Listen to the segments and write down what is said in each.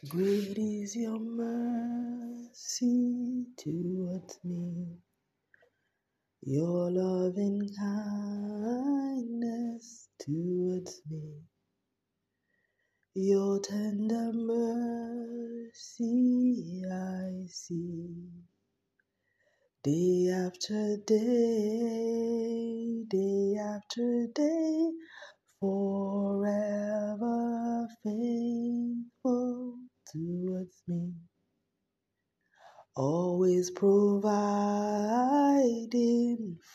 Great is your mercy towards me, your loving kindness towards me, your tender mercy I see. Day after day, day after day, forever faithful towards me, always providing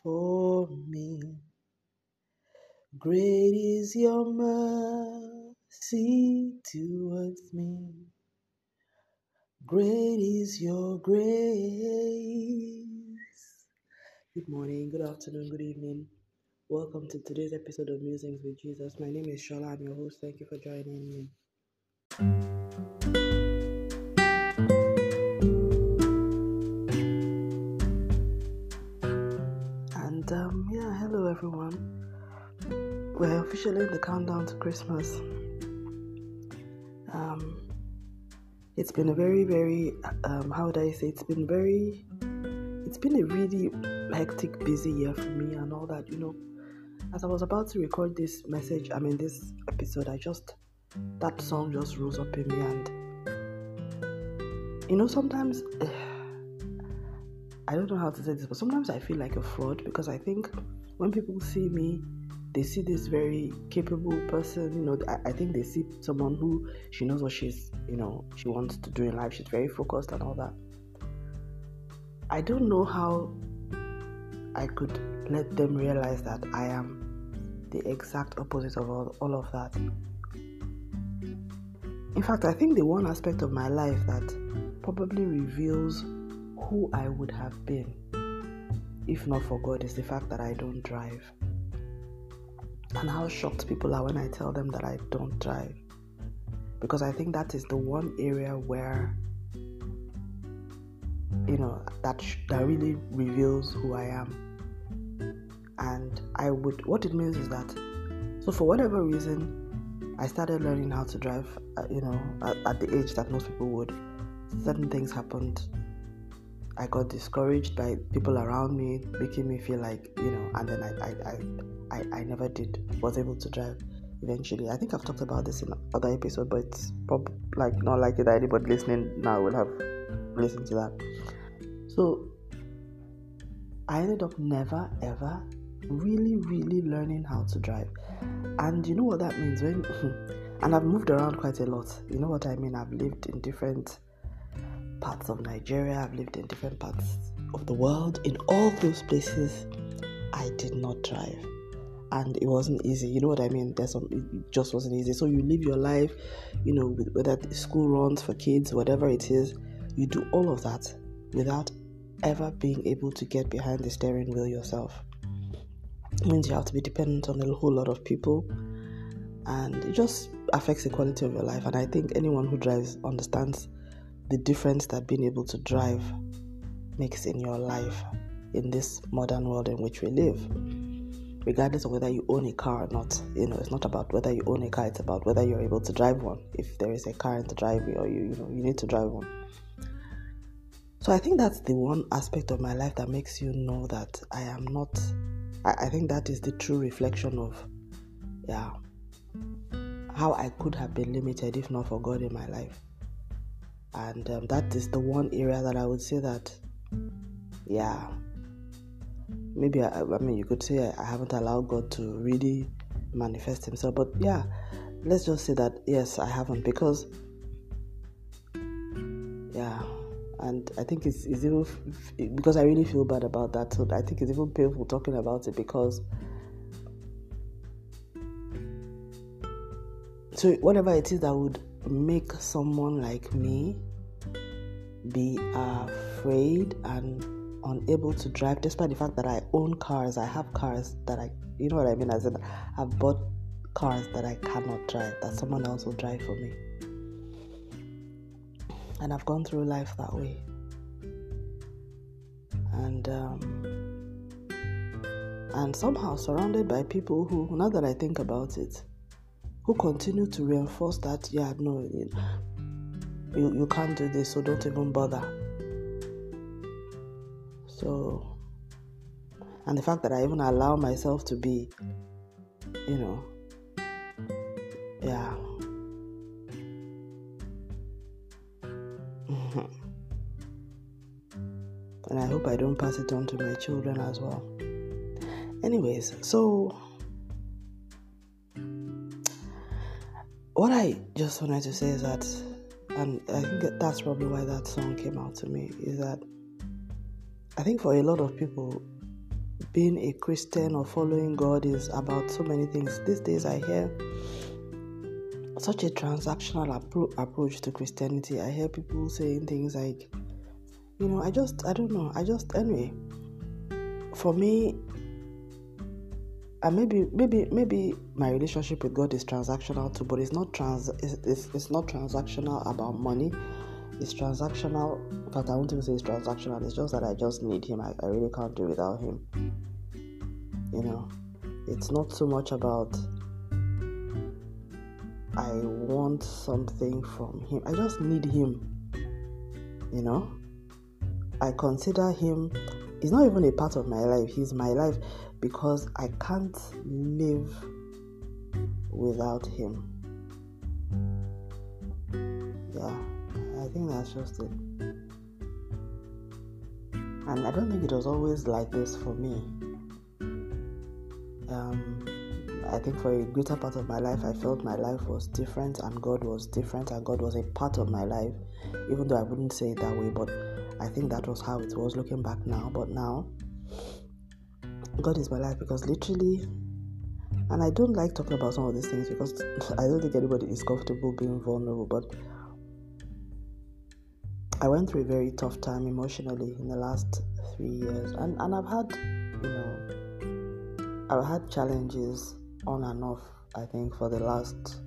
for me. Great is your mercy towards me. Great is your grace. Good morning, good afternoon, good evening. Welcome to today's episode of Musings with Jesus. My name is Shola. I'm your host. Thank you for joining me. And um, yeah, hello everyone. We're officially in the countdown to Christmas. Um, it's been a very, very, um, how would I say? It's been very, it's been a really hectic, busy year for me and all that. You know, as I was about to record this message, I mean this episode, I just that song just rose up in me, and you know, sometimes. I don't know how to say this, but sometimes I feel like a fraud because I think when people see me, they see this very capable person. You know, I, I, think they see someone who she knows what she's, you know, she wants to do in life. She's very focused and all that. I don't know how I could let them realize that I am the exact opposite of all, all of that. In fact, I think the one aspect of my life that probably reveals who I would have been if not for God is the fact that I don't drive. And how shocked people are when I tell them that I don't drive. Because I think that is the one area where, you know, that, sh- that really reveals who I am. And I would, what it means is that, so for whatever reason, I started learning how to drive, uh, you know, at, at the age that most people would. Certain things happened I got discouraged by people around me, making me feel like, you know, and then I, I, I, I, never did, was able to drive eventually. I think I've talked about this in other episode, but it's probably like not likely that anybody listening now will have listened to that. So I ended up never ever really, really learning how to drive. And you know what that means when and I've moved around quite a lot. You know what I mean? I've lived in different parts of Nigeria, I've lived in different parts of the world. In all those places, I did not drive. And it wasn't easy. You know what I mean? There's some, it just wasn't easy. So you live your life, you know, whether school runs for kids, whatever it is, you do all of that without ever being able to get behind the steering wheel yourself. Means you have to be dependent on a whole lot of people, and it just affects the quality of your life. And I think anyone who drives understands the difference that being able to drive makes in your life in this modern world in which we live. Regardless of whether you own a car or not, you know, it's not about whether you own a car, it's about whether you're able to drive one. If there is a car in the driveway or you, you know, you need to drive one. So I think that's the one aspect of my life that makes you know that I am not I, I think that is the true reflection of yeah how I could have been limited if not for God in my life. And um, that is the one area that I would say that, yeah, maybe I, I mean you could say I haven't allowed God to really manifest Himself, but yeah, let's just say that yes, I haven't because, and I think it's, it's even because I really feel bad about that. So I think it's even painful talking about it because. So whatever it is that would make someone like me be afraid and unable to drive despite the fact that I own cars. I have cars that I, you know what I mean? As in, I've bought cars that I cannot drive, that someone else will drive for me. And I've gone through life that way. And, um, and somehow surrounded by people who, now that I think about it, who continue to reinforce that, yeah, no, you, you can't do this, so don't even bother. So, and the fact that I even allow myself to be, you know, yeah. And I hope I don't pass it on to my children as well. Anyways, so what I just wanted to say is that, and I think that that's probably why that song came out to me, is that I think for a lot of people, being a Christian or following God is about so many things. These days, I hear such a transactional appro- approach to Christianity. I hear people saying things like, you know, I just, I don't know, I just, anyway, for me, and maybe, maybe, maybe my relationship with God is transactional too, but it's not trans, it's, it's, it's not transactional about money it's transactional. Fact, I won't even say it's transactional. It's just that I just need him. I, I really can't do without him. You know, it's not so much about I want something from him. I just need him. You know, I consider him. He's not even a part of my life. He's my life because I can't live without him. Yeah. I think that's just it. And I don't think it was always like this for me. Um, I think for a greater part of my life, I felt my life was different and God was different and God was a part of my life, even though I wouldn't say it that way. But I think that was how it was looking back now. But now, God is my life because literally, and I don't like talking about some of these things because I don't think anybody is comfortable being vulnerable. But I went through a very tough time emotionally in the last three years, and, and I've had, you know, I've had challenges on and off, I think, for the last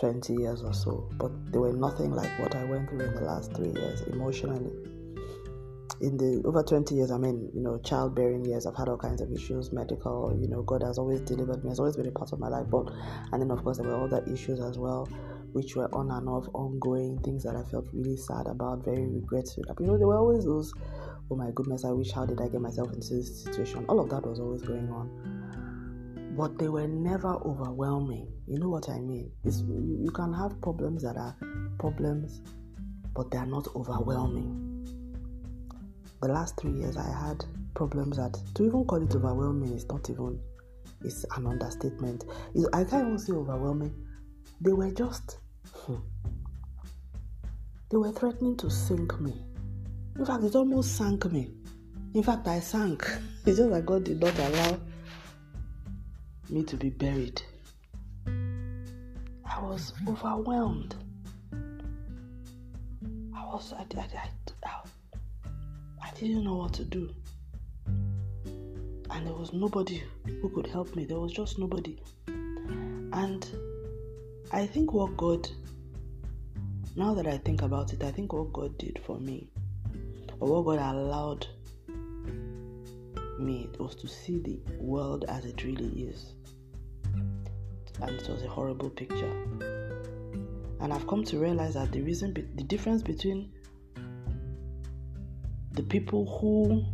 20 years or so, but they were nothing like what I went through in the last three years emotionally. In the over 20 years, I mean, you know, childbearing years, I've had all kinds of issues, medical, you know, God has always delivered me, has always been a part of my life, but, and then of course, there were other issues as well which were on and off, ongoing, things that I felt really sad about, very regretful. You know, there were always those, oh my goodness, I wish, how did I get myself into this situation? All of that was always going on. But they were never overwhelming. You know what I mean? It's, you, you can have problems that are problems, but they are not overwhelming. The last three years, I had problems that to even call it overwhelming is not even it's an understatement. It's, I can't even say overwhelming they were just, hmm, they were threatening to sink me. In fact, it almost sank me. In fact, I sank. It's just that God did not allow me to be buried. I was overwhelmed. I was, I, I, I, I didn't know what to do. And there was nobody who could help me. There was just nobody. And I think what God, now that I think about it, I think what God did for me, or what God allowed me, was to see the world as it really is. And it was a horrible picture. And I've come to realize that the reason, the difference between the people who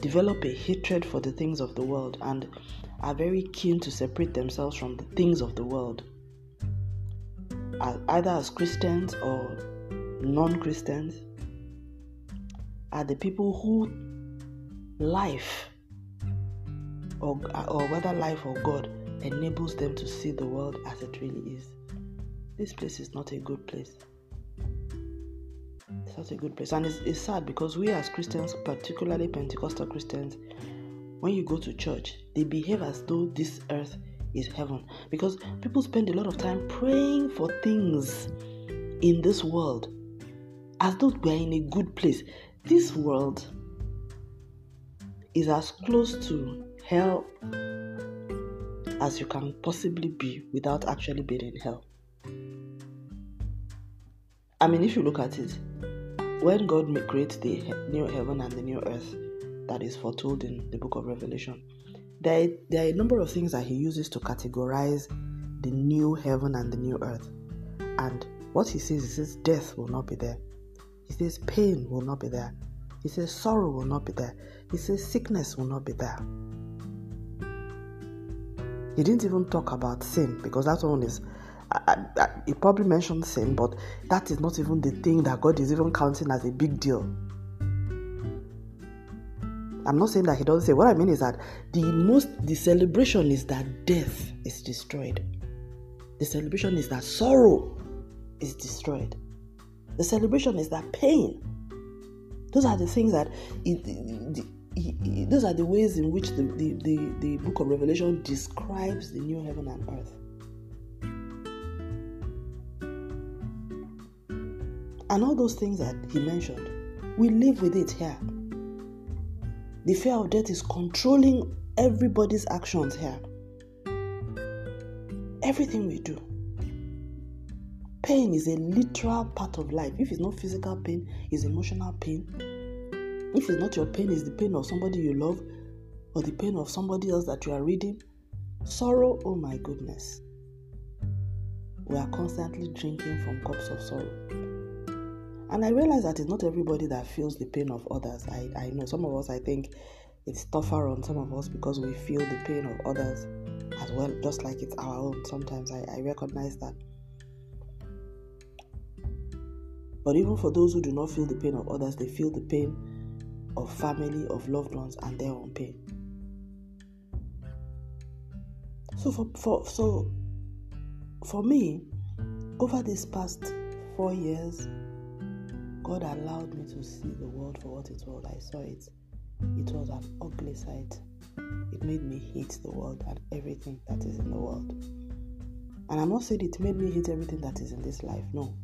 develop a hatred for the things of the world and are very keen to separate themselves from the things of the world, either as Christians or non Christians, are the people who life, or, uh, or whether life or God, enables them to see the world as it really is. This place is not a good place. It's not a good place. And it's, it's sad because we as Christians, particularly Pentecostal Christians, when you go to church, they behave as though this earth is heaven because people spend a lot of time praying for things in this world as though we're in a good place. This world is as close to hell as you can possibly be without actually being in hell. I mean, if you look at it, when God creates the new heaven and the new earth, that is foretold in the book of Revelation. There, there are a number of things that he uses to categorize the new heaven and the new earth. And what he says, he says, death will not be there. He says, pain will not be there. He says, sorrow will not be there. He says, sickness will not be there. He didn't even talk about sin because that one is. I, I, he probably mentioned sin, but that is not even the thing that God is even counting as a big deal. I'm not saying that he doesn't say. What I mean is that the most the celebration is that death is destroyed. The celebration is that sorrow is destroyed. The celebration is that pain. Those are the things that it, the, he, he, those are the ways in which the, the, the, the book of Revelation describes the new heaven and earth. And all those things that he mentioned, we live with it here. The fear of death is controlling everybody's actions here. Everything we do. Pain is a literal part of life. If it's not physical pain, it's emotional pain if it's not your pain, it's the pain of somebody you love or the pain of somebody else that you are reading. Sorrow, oh my goodness. We are constantly drinking from cups of sorrow. And I realize that it's not everybody that feels the pain of others. I, I know some of us, I think it's tougher on some of us because we feel the pain of others as well, just like it's our own. Sometimes I, I recognize that. But even for those who do not feel the pain of others, they feel the pain of family, of loved ones, and their own pain. So for, for so for me, over these past four years, God allowed me to see the world for what it was. I saw it. It was an ugly sight. It made me hate the world and everything that is in the world. And I'm not saying it made me hate everything that is in this life. No.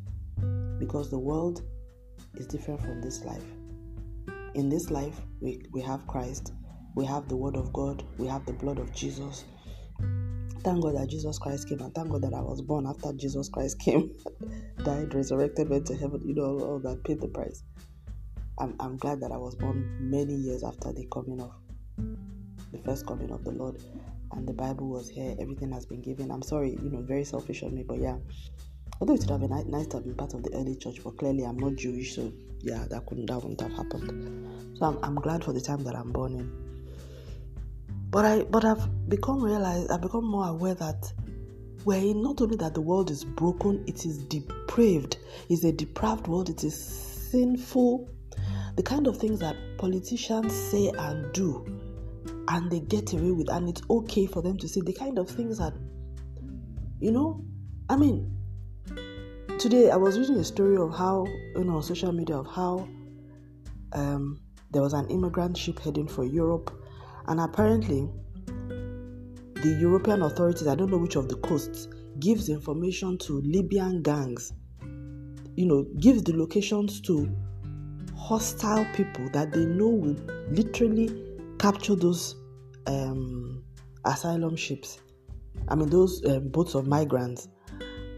Because the world is different from this life in this life, we, we have Christ, we have the Word of God, we have the blood of Jesus. Thank God that Jesus Christ came, and thank God that I was born after Jesus Christ came, died, resurrected, went to heaven, you know, all, all that, paid the price. I'm, I'm glad that I was born many years after the coming of the first coming of the Lord, and the Bible was here. Everything has been given. I'm sorry, you know, very selfish of me, but yeah, Although it would have been nice to have been part of the early church, but clearly I'm not Jewish, so yeah, that couldn't that wouldn't have happened. So I'm, I'm glad for the time that I'm born in. But I but I've become realize I've become more aware that we're not only that the world is broken, it is depraved. It's a depraved world, it is sinful. The kind of things that politicians say and do and they get away with and it's okay for them to say the kind of things that you know I mean today I was reading a story of how, you know, on social media of how um, there was an immigrant ship heading for Europe, and apparently the European authorities, I don't know which of the coasts, gives information to Libyan gangs. You know, gives the locations to hostile people that they know will literally capture those um, asylum ships. I mean, those um, boats of migrants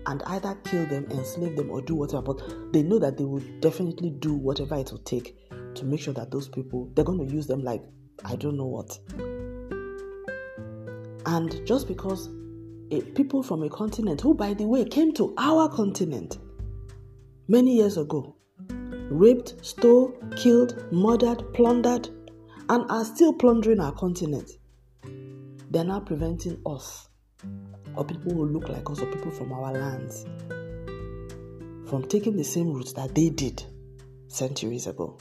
and either kill them, enslave them, or do whatever. But they know that they will definitely do whatever it will take to make sure that those people they're going to use them like I don't know what. And just because people from a continent, who by the way came to our continent many years ago, raped, stole, killed, murdered, plundered, and are still plundering our continent, they're now preventing us or people who look like us or people from our lands from taking the same routes that they did centuries ago.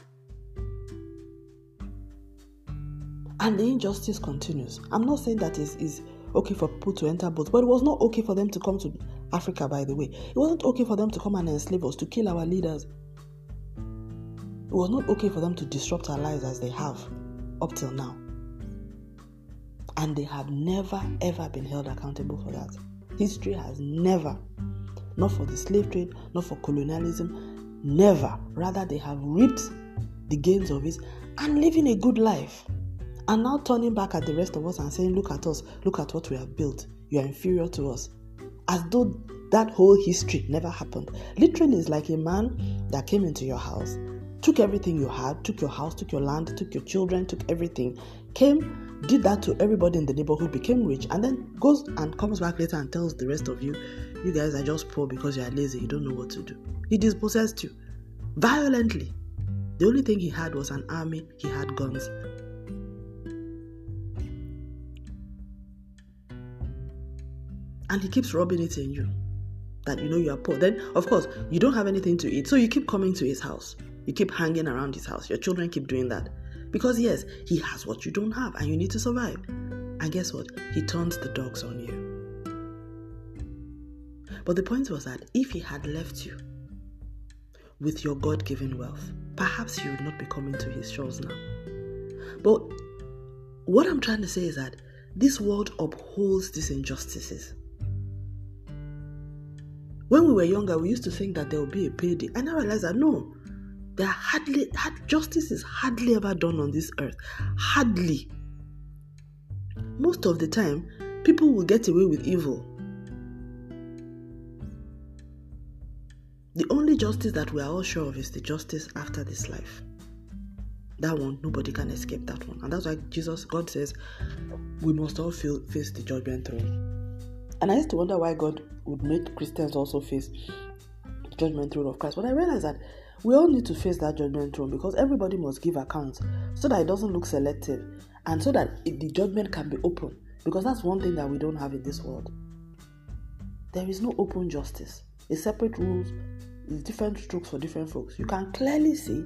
And the injustice continues. I'm not saying that is is okay for people to enter boats, but it was not okay for them to come to Africa, by the way. It wasn't okay for them to come and enslave us, to kill our leaders. It was not okay for them to disrupt our lives as they have up till now and they have never ever been held accountable for that. History has never, not for the slave trade, not for colonialism, never. Rather, they have reaped the gains of it and living a good life. And now turning back at the rest of us and saying, Look at us, look at what we have built. You are inferior to us. As though that whole history never happened. Literally, it's like a man that came into your house, took everything you had, took your house, took your land, took your children, took everything, came, did that to everybody in the neighborhood, became rich, and then goes and comes back later and tells the rest of you, you guys are just poor because you are lazy, you don't know what to do. He dispossessed you violently. The only thing he had was an army, he had guns. And he keeps rubbing it in you that you know you are poor. Then, of course, you don't have anything to eat, so you keep coming to his house. You keep hanging around his house. Your children keep doing that. Because, yes, he has what you don't have and you need to survive. And guess what? He turns the dogs on you. But the point was that if he had left you with your God given wealth, perhaps you would not be coming to his shores now. But what I'm trying to say is that this world upholds these injustices. When we were younger, we used to think that there would be a payday. I realized that no, there hardly justice is hardly ever done on this earth. Hardly. Most of the time, people will get away with evil. The only justice that we are all sure of is the justice after this life. That one, nobody can escape that one. And that's why Jesus, God says, we must all feel, face the judgment throne. And I used to wonder why God would make Christians also face the judgment throne of Christ. But I realized that we all need to face that judgment throne because everybody must give accounts so that it doesn't look selective and so that it, the judgment can be open. Because that's one thing that we don't have in this world. There is no open justice. It's separate rules, it's different strokes for different folks. You can clearly see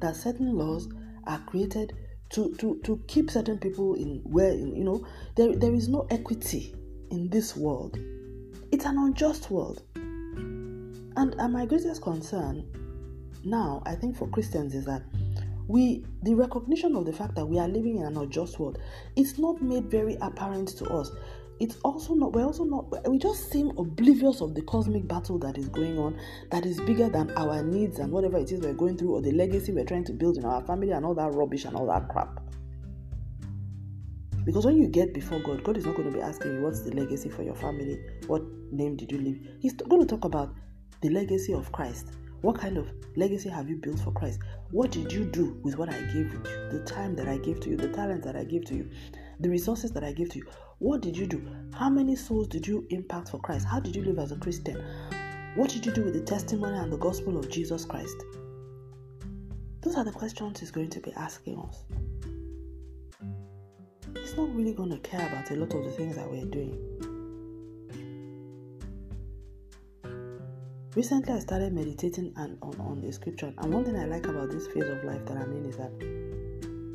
that certain laws are created to, to, to keep certain people in where you know there, there is no equity in this world. It's an unjust world. And, and my greatest concern now, I think for Christians, is that we the recognition of the fact that we are living in an unjust world it's not made very apparent to us it's also not we're also not we just seem oblivious of the cosmic battle that is going on that is bigger than our needs and whatever it is we're going through or the legacy we're trying to build in our family and all that rubbish and all that crap because when you get before God, God is not going to be asking you what's the legacy for your family, what name did you leave. He's going to talk about the legacy of Christ. What kind of legacy have you built for Christ? What did you do with what I gave you? The time that I gave to you, the talent that I gave to you, the resources that I gave to you. What did you do? How many souls did you impact for Christ? How did you live as a Christian? What did you do with the testimony and the gospel of Jesus Christ? Those are the questions He's going to be asking us he's not really going to care about a lot of the things that we're doing. Recently, I started meditating on, on, on the scripture, and one thing I like about this phase of life that I'm in is that,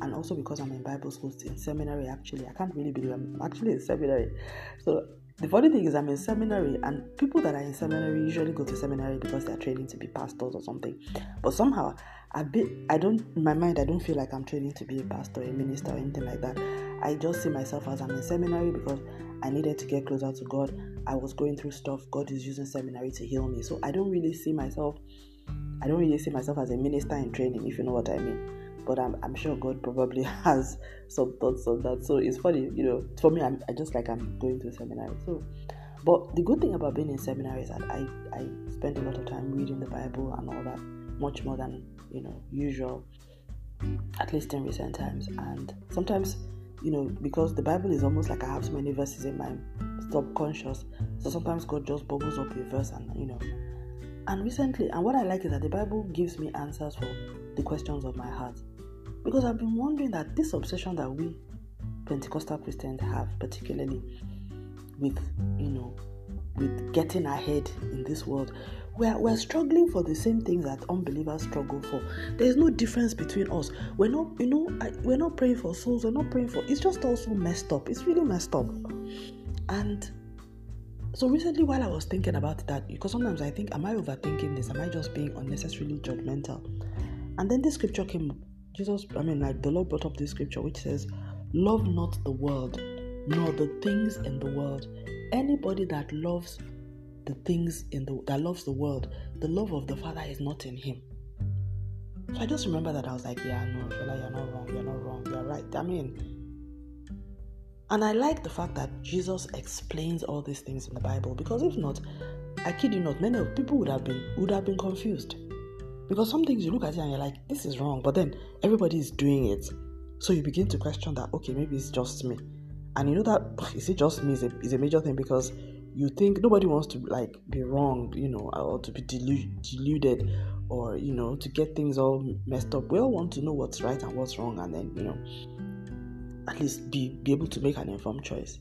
and also because I'm in Bible school, in seminary actually, I can't really believe I'm actually in seminary. So the funny thing is, I'm in seminary, and people that are in seminary usually go to seminary because they're training to be pastors or something. But somehow, I bit, I don't, in my mind, I don't feel like I'm training to be a pastor, a minister, or anything like that. I just see myself as I'm in seminary because I needed to get closer to God. I was going through stuff. God is using seminary to heal me. So I don't really see myself. I don't really see myself as a minister in training, if you know what I mean but I'm, I'm sure God probably has some thoughts on that. So it's funny, you know, for me, I'm I just like I'm going to seminary. So, but the good thing about being in seminary is that I, I spend a lot of time reading the Bible and all that, much more than, you know, usual, at least in recent times. And sometimes, you know, because the Bible is almost like I have so many verses in my subconscious, so sometimes God just bubbles up a verse and, you know, and recently, and what I like is that the Bible gives me answers for the questions of my heart. Because I've been wondering that this obsession that we Pentecostal Christians have, particularly with, you know, with getting ahead in this world, we're, we're struggling for the same things that unbelievers struggle for. There's no difference between us. We're not, you know, I, we're not praying for souls. We're not praying for. It's just also messed up. It's really messed up. And so recently, while I was thinking about that, because sometimes I think, am I overthinking this? Am I just being unnecessarily judgmental? And then this scripture came Jesus, I mean, like the Lord brought up this scripture which says, Love not the world, nor the things in the world. Anybody that loves the things in the that loves the world, the love of the Father is not in him. So I just remember that I was like, yeah, no, Shola, you're not wrong, you're not wrong, you're right. I mean, and I like the fact that Jesus explains all these things in the Bible because if not, I kid you not, many of people would have been would have been confused. Because some things you look at it and you're like, this is wrong, but then everybody is doing it. So you begin to question that, okay, maybe it's just me. And you know that is it just me is a, is a major thing because you think nobody wants to like be wrong, you know, or to be delu- deluded or, you know, to get things all messed up. We all want to know what's right and what's wrong and then, you know, at least be, be able to make an informed choice.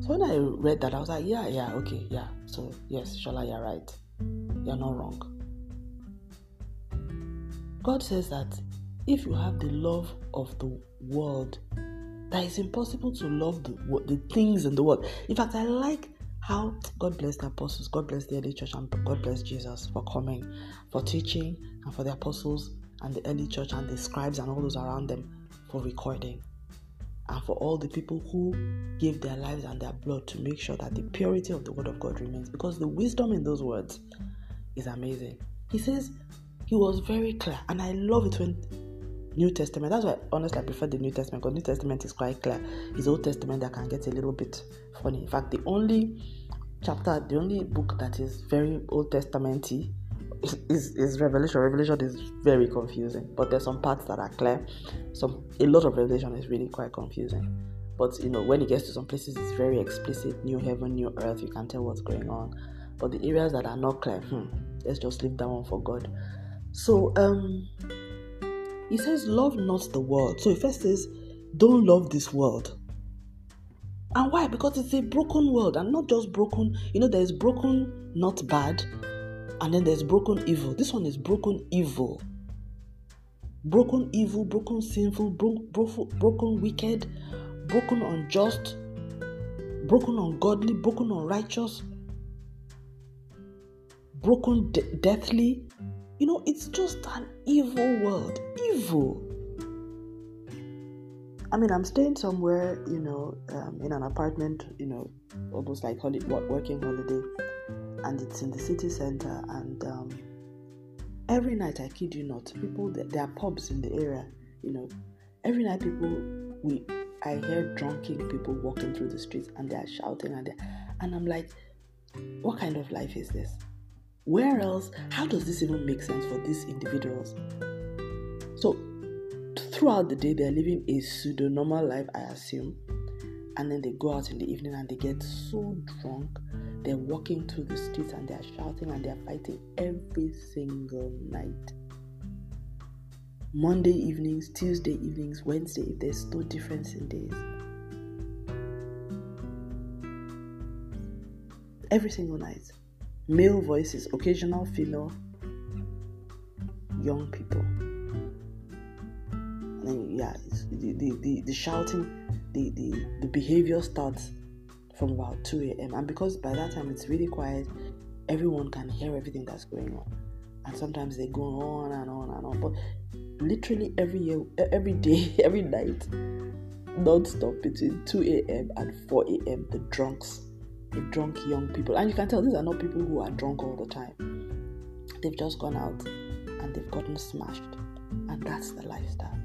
So when I read that, I was like, yeah, yeah, okay, yeah. So yes, Shola, you're right. You're not wrong. God says that if you have the love of the world, that it's impossible to love the, the things in the world. In fact, I like how God bless the apostles, God bless the early church, and God bless Jesus for coming, for teaching, and for the apostles and the early church and the scribes and all those around them for recording, and for all the people who gave their lives and their blood to make sure that the purity of the word of God remains. Because the wisdom in those words is amazing. He says he was very clear, and I love it when New Testament. That's why honestly I prefer the New Testament because New Testament is quite clear. It's Old Testament that can get a little bit funny. In fact, the only chapter, the only book that is very Old Testamenty is, is Revelation. Revelation is very confusing, but there's some parts that are clear. Some a lot of Revelation is really quite confusing. But you know, when it gets to some places, it's very explicit. New heaven, new earth. You can tell what's going on. But the areas that are not clear, hmm, let's just leave that one for God. So um he says, Love not the world. So he first says, Don't love this world. And why? Because it's a broken world and not just broken. You know, there's broken, not bad, and then there's broken evil. This one is broken evil. Broken evil, broken sinful, bro- bro- broken wicked, broken unjust, broken ungodly, broken unrighteous, broken de- deathly, you know, it's just an evil world. Evil. I mean, I'm staying somewhere, you know, um, in an apartment, you know, almost like holiday, working holiday, and it's in the city center. And um, every night, I kid you not, people there are pubs in the area, you know. Every night, people we I hear drunken people walking through the streets, and they are shouting, and they and I'm like, what kind of life is this? Where else? How does this even make sense for these individuals? So, throughout the day, they're living a pseudo normal life, I assume. And then they go out in the evening and they get so drunk. They're walking through the streets and they're shouting and they're fighting every single night. Monday evenings, Tuesday evenings, Wednesday, if there's no difference in days. Every single night male voices, occasional female, young people. And then, yeah, the, the, the, the shouting, the, the, the behavior starts from about 2 a.m. And because by that time it's really quiet, everyone can hear everything that's going on. And sometimes they go on and on and on. But literally every year, every day, every night, non-stop between 2 a.m. and 4 a.m. the drunks drunk young people. And you can tell these are not people who are drunk all the time. They've just gone out and they've gotten smashed. And that's the lifestyle.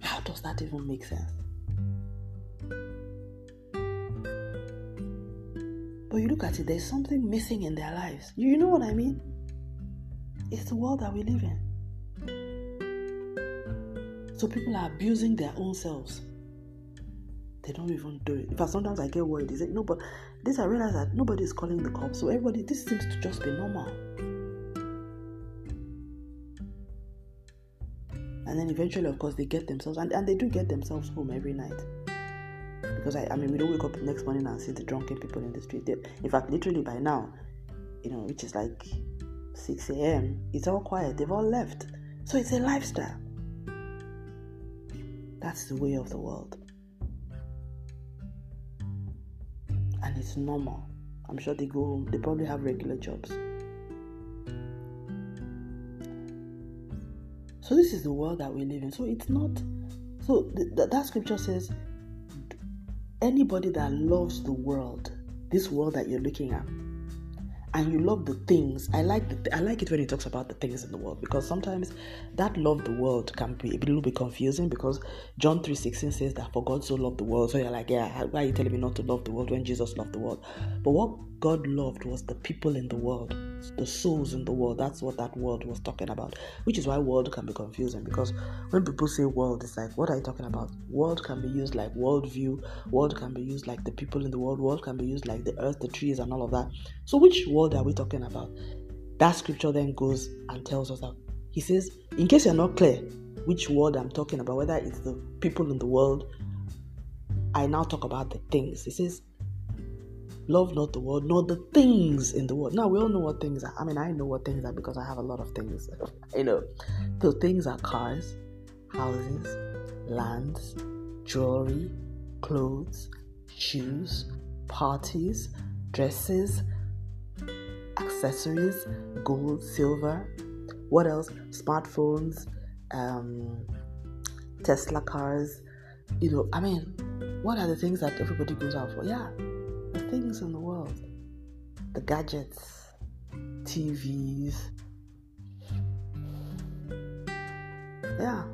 How does that even make sense? But you look at it, there's something missing in their lives. You know what I mean? It's the world that we live in. So people are abusing their own selves they don't even do it. In fact, sometimes I get worried. Is it no? But this I realize that nobody is calling the cops, so everybody this seems to just be normal. And then eventually, of course, they get themselves, and, and they do get themselves home every night. Because I, I mean, we don't wake up next morning and see the drunken people in the street. They, in fact, literally by now, you know, which is like 6 a.m., it's all quiet. They've all left. So it's a lifestyle. That's the way of the world. And it's normal. I'm sure they go they probably have regular jobs. So, this is the world that we live in. So, it's not. So, th- that scripture says anybody that loves the world, this world that you're looking at, and you love the things. I like the, I like it when he talks about the things in the world because sometimes that love the world can be a little bit confusing because John 3:16 says that for God so loved the world. So you're like, yeah, why are you telling me not to love the world when Jesus loved the world? But what God loved was the people in the world, the souls in the world. That's what that world was talking about. Which is why world can be confusing because when people say world, it's like, what are you talking about? World can be used like worldview, world can be used like the people in the world, world can be used like the earth, the trees, and all of that. So, which world are we talking about? That scripture then goes and tells us that he says, in case you're not clear which world I'm talking about, whether it's the people in the world, I now talk about the things. He says, Love not the world, nor the things in the world. Now we all know what things are. I mean, I know what things are because I have a lot of things. you know, the things are cars, houses, lands, jewelry, clothes, shoes, parties, dresses, accessories, gold, silver. What else? Smartphones, um, Tesla cars. You know, I mean, what are the things that everybody goes out for? Yeah, things in the world, the gadgets, TVs. Yeah.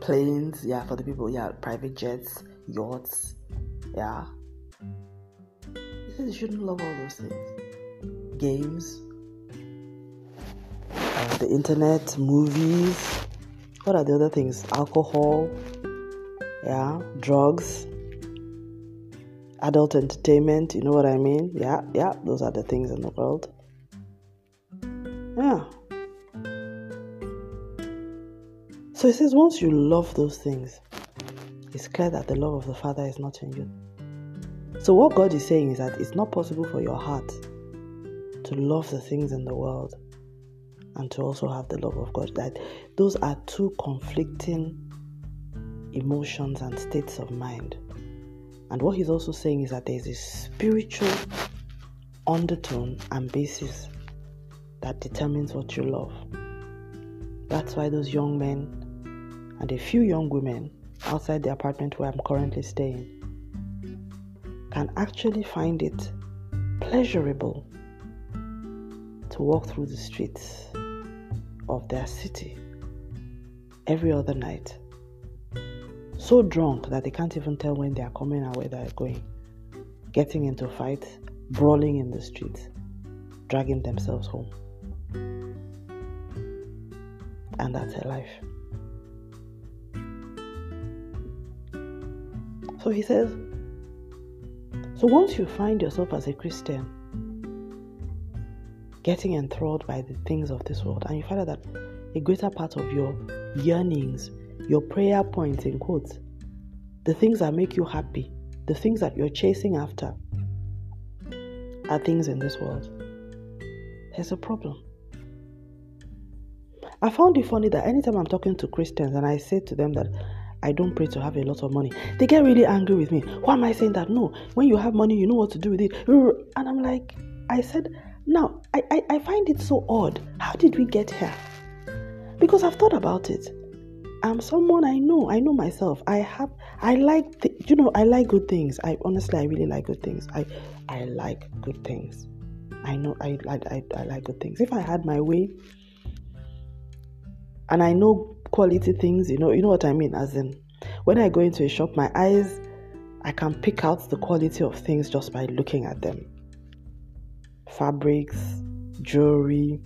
Planes, yeah, for the people, yeah, private jets, yachts, yeah. You shouldn't love all those things. Games, uh, the internet, movies. What are the other things? Alcohol, yeah, drugs, adult entertainment, you know what I mean? Yeah, yeah, those are the things in the world. Yeah. So he says, once you love those things, it's clear that the love of the Father is not in you. So, what God is saying is that it's not possible for your heart to love the things in the world and to also have the love of God. That those are two conflicting emotions and states of mind. And what he's also saying is that there's a spiritual undertone and basis that determines what you love. That's why those young men and a few young women outside the apartment where I'm currently staying can actually find it pleasurable to walk through the streets of their city every other night so drunk that they can't even tell when they are coming and where they are going, getting into fights, brawling in the streets, dragging themselves home. And that's a life. So he says, so once you find yourself as a Christian, getting enthralled by the things of this world, and you find out that a greater part of your yearnings your prayer points in quotes, the things that make you happy, the things that you're chasing after are things in this world. There's a problem. I found it funny that anytime I'm talking to Christians and I say to them that I don't pray to have a lot of money, they get really angry with me. Why am I saying that? No, when you have money, you know what to do with it. And I'm like, I said, now, I, I, I find it so odd. How did we get here? Because I've thought about it. I'm someone I know. I know myself. I have. I like. Th- you know. I like good things. I honestly, I really like good things. I, I like good things. I know. I like. I, I like good things. If I had my way, and I know quality things, you know. You know what I mean. As in, when I go into a shop, my eyes, I can pick out the quality of things just by looking at them. Fabrics, jewelry,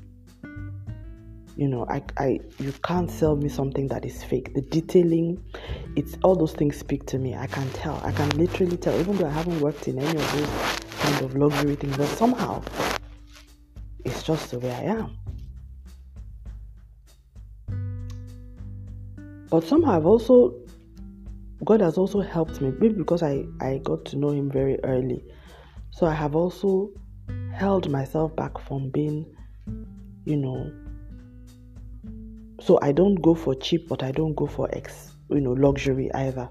you know I, I you can't sell me something that is fake. The detailing it's all those things speak to me. I can tell. I can literally tell. Even though i haven't worked in any of those kind of luxury things but somehow it's just the way i am. But somehow i've also god has also helped me maybe because i i got to know him very early. So i have also held myself back from being you know so I don't go for cheap, but I don't go for ex, you know, luxury either.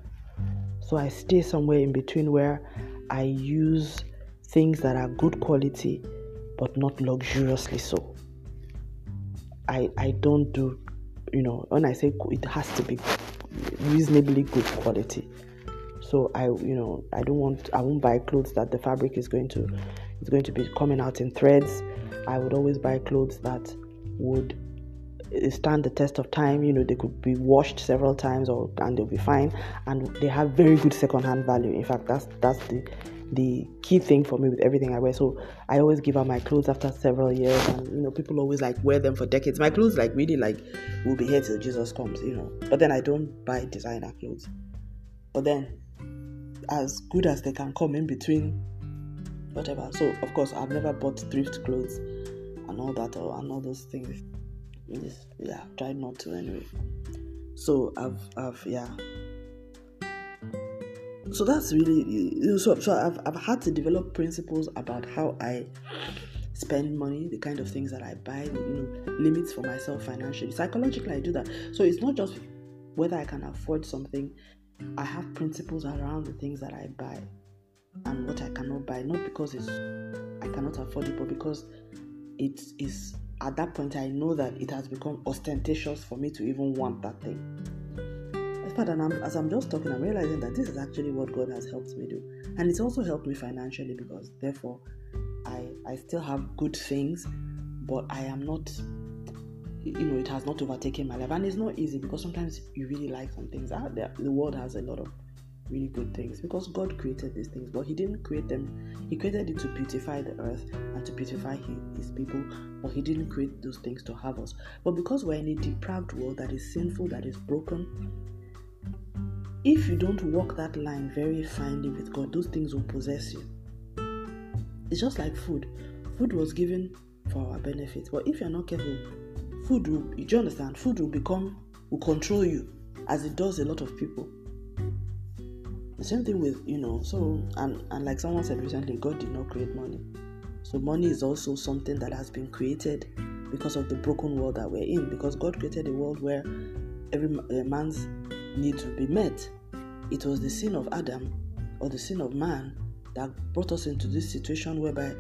So I stay somewhere in between where I use things that are good quality, but not luxuriously so. I I don't do, you know, when I say it has to be reasonably good quality. So I, you know, I don't want, I won't buy clothes that the fabric is going to, is going to be coming out in threads. I would always buy clothes that would Eh, stand the test of time. You know, they could be washed several times or and they'll be fine. And they have very good second-hand value. In fact, that's that's the the key thing for me with everything I wear. So I always give out my clothes after several years, and you know people always like wear them for decades. My clothes like really like will be here till Jesus comes, you know. But then I don't buy designer clothes. But then, as good as they can come in between, whatever. So of course I've never bought thrift clothes and all that and all those things. Yeah, try not to anyway. So I've I've yeah. So that's really so, so I've, I've had to develop principles about how i spend money the kind of things that i buy you know limits for myself financially. Psychologically i do that. So it's not just whether i can afford something. I have principles around the things that i buy and what i cannot buy. Not because it's i cannot afford it but because it is at that point i know that it has become ostentatious for me to even want that thing. I'm, as I'm just talking, I'm realizing that this is actually what God has helped me do, and it's also helped me financially because therefore, I I still have good things, but I am not, you know, it has not overtaken my life, and it's not easy because sometimes you really like some things. Ah, the, the world has a lot of really good things because God created these things, but He didn't create them. He created it to beautify the earth and to beautify his, people, but He didn't create those things to have us. But because we're in a depraved world that is sinful, that is broken, if you don't walk that line very finely with God, those things will possess you. It's just like food. Food was given for our benefit, but if you're not careful, food will, do you understand? Food will become, will control you as it does a lot of people. The same thing with, you know, so, and, and like someone said recently, God did not create money. So money is also something that has been created because of the broken world that we're in. Because God created a world where every man's need to be met. It was the sin of Adam or the sin of man that brought us into this situation whereby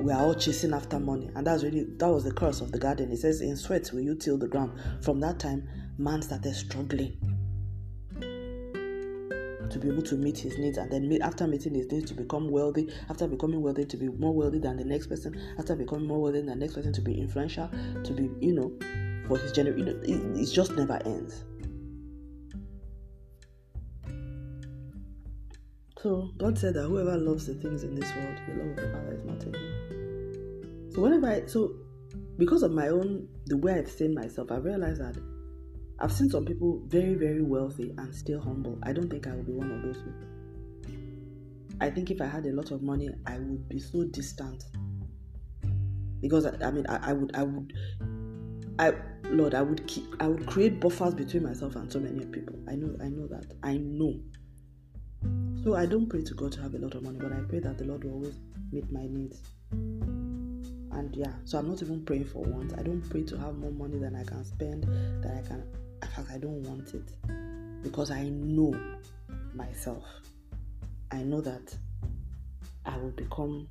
we are all chasing after money. And that's really that was the curse of the garden. It says, In sweat will you till the ground. From that time, man started struggling to be able to meet his needs and then meet after meeting his needs to become wealthy after becoming wealthy to be more wealthy than the next person after becoming more wealthy than the next person to be influential to be you know for his generation you know, it, it just never ends So God said that whoever loves the things in this world, the love of the Father is not in him. So whenever I so because of my own the way I've seen myself, I've realized that I've seen some people very, very wealthy and still humble. I don't think I will be one of those people. I think if I had a lot of money, I would be so distant. Because I, I mean, I, I, would, I would, I, Lord, I would keep, I would create buffers between myself and so many people. I know, I know that. I know. So I don't pray to God to have a lot of money, but I pray that the Lord will always meet my needs. And yeah, so I'm not even praying for want. I don't pray to have more money than I can spend, that I can. In fact, I don't want it because I know myself. I know that I will become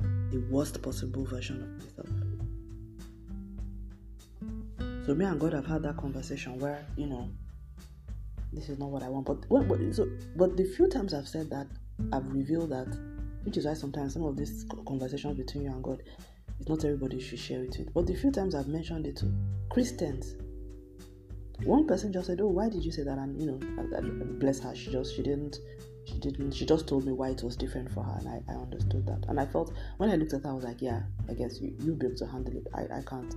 the worst possible version of myself. So me and God have had that conversation where you know this is not what I want. But what, but, so, but the few times I've said that, I've revealed that, which is why sometimes some of these conversations between you and God, it's not everybody should share it with. But the few times I've mentioned it to Christians, one person just said, "Oh, why did you say that?" And you know, bless her, she just she didn't she didn't she just told me why it was different for her and I, I understood that and i felt when i looked at her i was like yeah i guess you, you'll be able to handle it i, I can't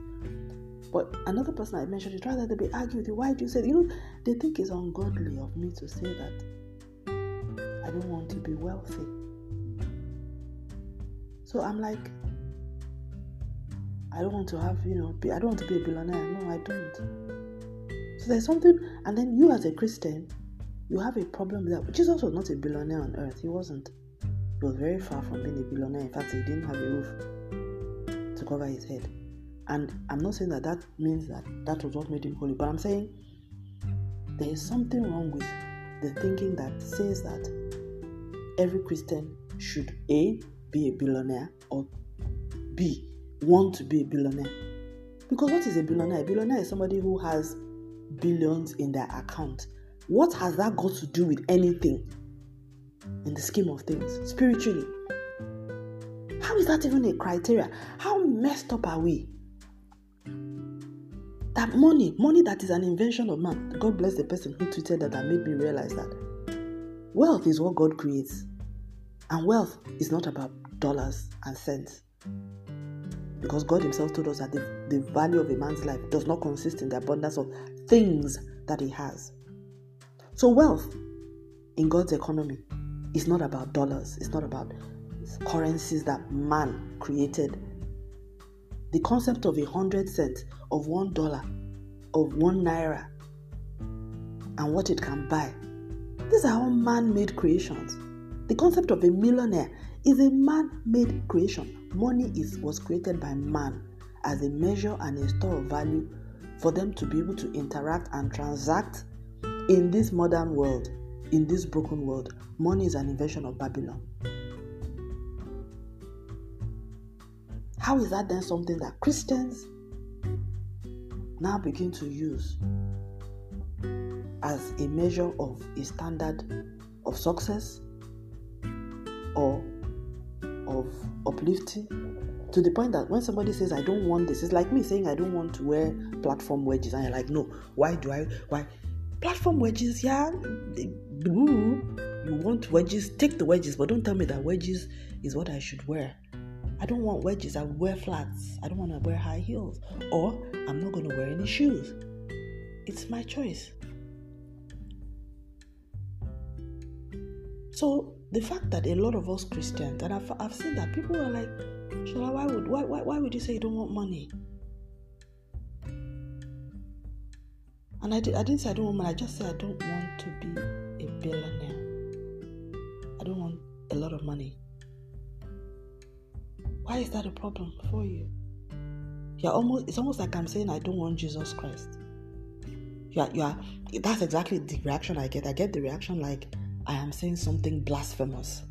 but another person I mentioned, is rather they be arguing with you. Why do you say that? You know, they think it's ungodly of me to say that I don't want to be wealthy. So I'm like, I don't want to have, you know, be, I don't want to be a billionaire. No, I don't. There's something, and then you as a Christian, you have a problem with that. Jesus was not a billionaire on earth. He wasn't. He was very far from being a billionaire. In fact, he didn't have a roof to cover his head. And I'm not saying that that means that that was what made him holy, but I'm saying there is something wrong with the thinking that says that every Christian should A, be a billionaire, or B, want to be a billionaire. Because what is a billionaire? A billionaire is somebody who has billions in their account. What has that got to do with anything in the scheme of things, spiritually? How is that even a criteria? How messed up are we? That money, money that is an invention of man. God bless the person who tweeted that and made me realize that wealth is what God creates. And wealth is not about dollars and cents. Because God Himself told us that the, the value of a man's life does not consist in the abundance of things that he has. So, wealth in God's economy is not about dollars, it's not about currencies that man created. The concept of a hundred cents, of one dollar, of one naira, and what it can buy. These are all man made creations. The concept of a millionaire is a man made creation. Money is, was created by man as a measure and a store of value for them to be able to interact and transact in this modern world, in this broken world. Money is an invention of Babylon. How is that then something that Christians now begin to use as a measure of a standard of success or of uplifting to the point that when somebody says i don't want this it's like me saying i don't want to wear platform wedges and you're like no why do i why? Platform wedges yeah you want wedges take the wedges but don't tell me that wedges is what i should wear. I don't want wedges i wear flats. I don't want to wear high heels or i'm not going to wear any shoes. It's my choice. So the fact that a lot of us Christians, and I've, I've seen that people are like, Shola, why would why, why why would you say you don't want money? And I, did, I didn't say I don't want money. I just said I don't want to be a billionaire. I don't want a lot of money. Why is that a problem for you? You're almost it's almost like I'm saying I don't want Jesus Christ. You are, you are that's exactly the reaction I get. I get the reaction like I am saying something blasphemous.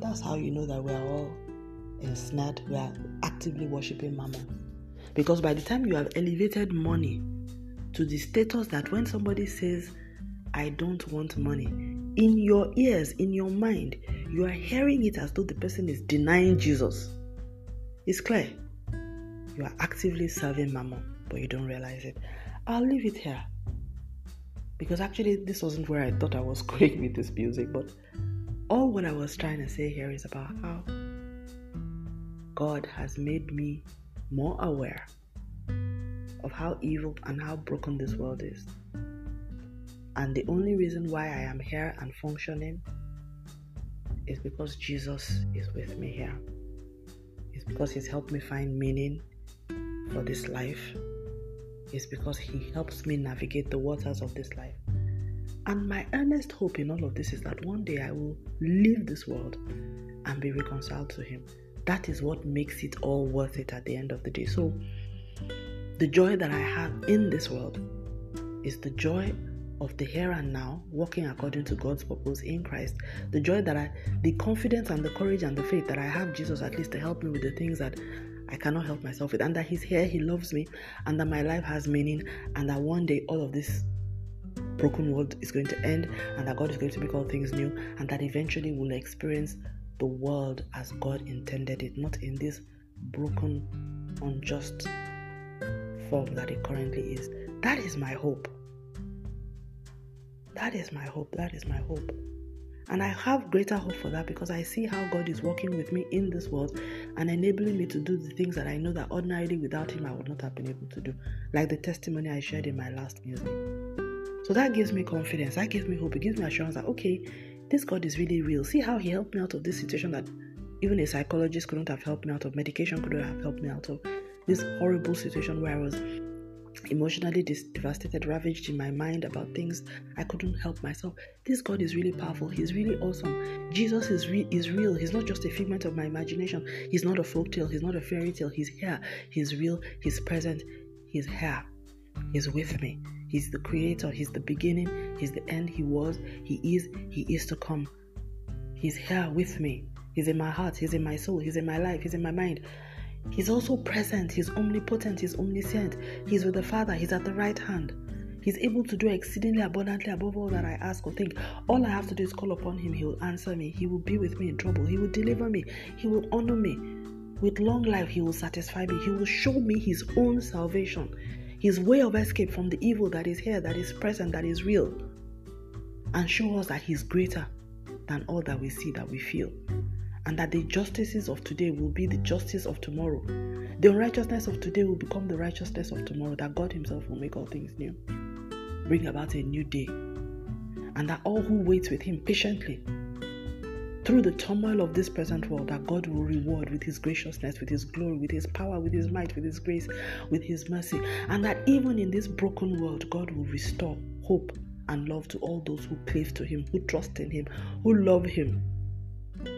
That's how you know that we are all ensnared, we are actively worshipping mammon. Because by the time you have elevated money to the status that when somebody says, I don't want money, in your ears, in your mind, you are hearing it as though the person is denying Jesus. It's clear. You are actively serving mammon, but you don't realize it. I'll leave it here because actually this wasn't where I thought I was going with this music, but all what I was trying to say here is about how God has made me more aware of how evil and how broken this world is. And the only reason why I am here and functioning is because Jesus is with me here. It's because He's helped me find meaning for this life It's because He helps me navigate the waters of this life. And my earnest hope in all of this is that one day I will leave this world and be reconciled to Him. That is what makes it all worth it at the end of the day. So, the joy that I have in this world is the joy of the here and now, walking according to God's purpose in Christ. The joy that I, the confidence and the courage and the faith that I have Jesus at least to help me with the things that I cannot help myself with, and that He's here, He loves me, and that my life has meaning, and that one day all of this broken world is going to end, and that God is going to make all things new, and that eventually we'll experience the world as God intended it, not in this broken, unjust form that it currently is. That is my hope. That is my hope. That is my hope. And I have greater hope for that because I see how God is working with me in this world and enabling me to do the things that I know that ordinarily without Him I would not have been able to do, like the testimony I shared in my last music. So that gives me confidence, that gives me hope, it gives me assurance that, okay, this God is really real. See how He helped me out of this situation that even a psychologist couldn't have helped me out of, medication couldn't have helped me out of, this horrible situation where I was emotionally devastated, ravaged in my mind about things I couldn't help myself. This God is really powerful. He's really awesome. Jesus is, re- is real. He's not just a figment of my imagination. He's not a folk tale. He's not a fairy tale. He's here. He's real. He's present. He's here. He's with me. He's the creator. He's the beginning. He's the end. He was. He is. He is to come. He's here with me. He's in my heart. He's in my soul. He's in my life. He's in my mind. He's also present, He's omnipotent, He's omniscient, He's with the Father, He's at the right hand. He's able to do exceedingly abundantly above all that I ask or think. All I have to do is call upon Him. He will answer me. He will be with me in trouble. He will deliver me. He will honor me. With long life, He will satisfy me. He will show me His own salvation, His way of escape from the evil that is here, that is present, that is real, and show us that He's greater than all that we see, that we feel. And that the justices of today will be the justice of tomorrow. The unrighteousness of today will become the righteousness of tomorrow, that God Himself will make all things new. Bring about a new day. And that all who wait with Him patiently through the turmoil of this present world that God will reward with His graciousness, with His glory, with His power, with His might, with His grace, with His mercy. And that even in this broken world, God will restore hope and love to all those who cleave to Him, who trust in Him, who love Him,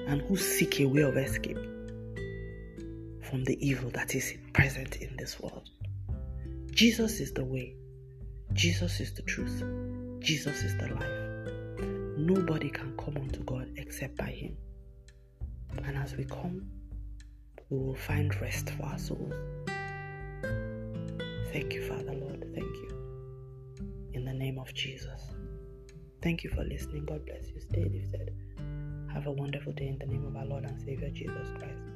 and who seek a way of escape from the evil that is present in this world. Jesus is the way, Jesus is the truth, Jesus is the life. Nobody can come unto God except by Him. And as we come, we will find rest for our souls. Thank you, Father, Lord. Thank you. In the name of Jesus. Thank you for listening. God bless you. Stay lifted. Have a wonderful day in the name of our Lord and Savior Jesus Christ.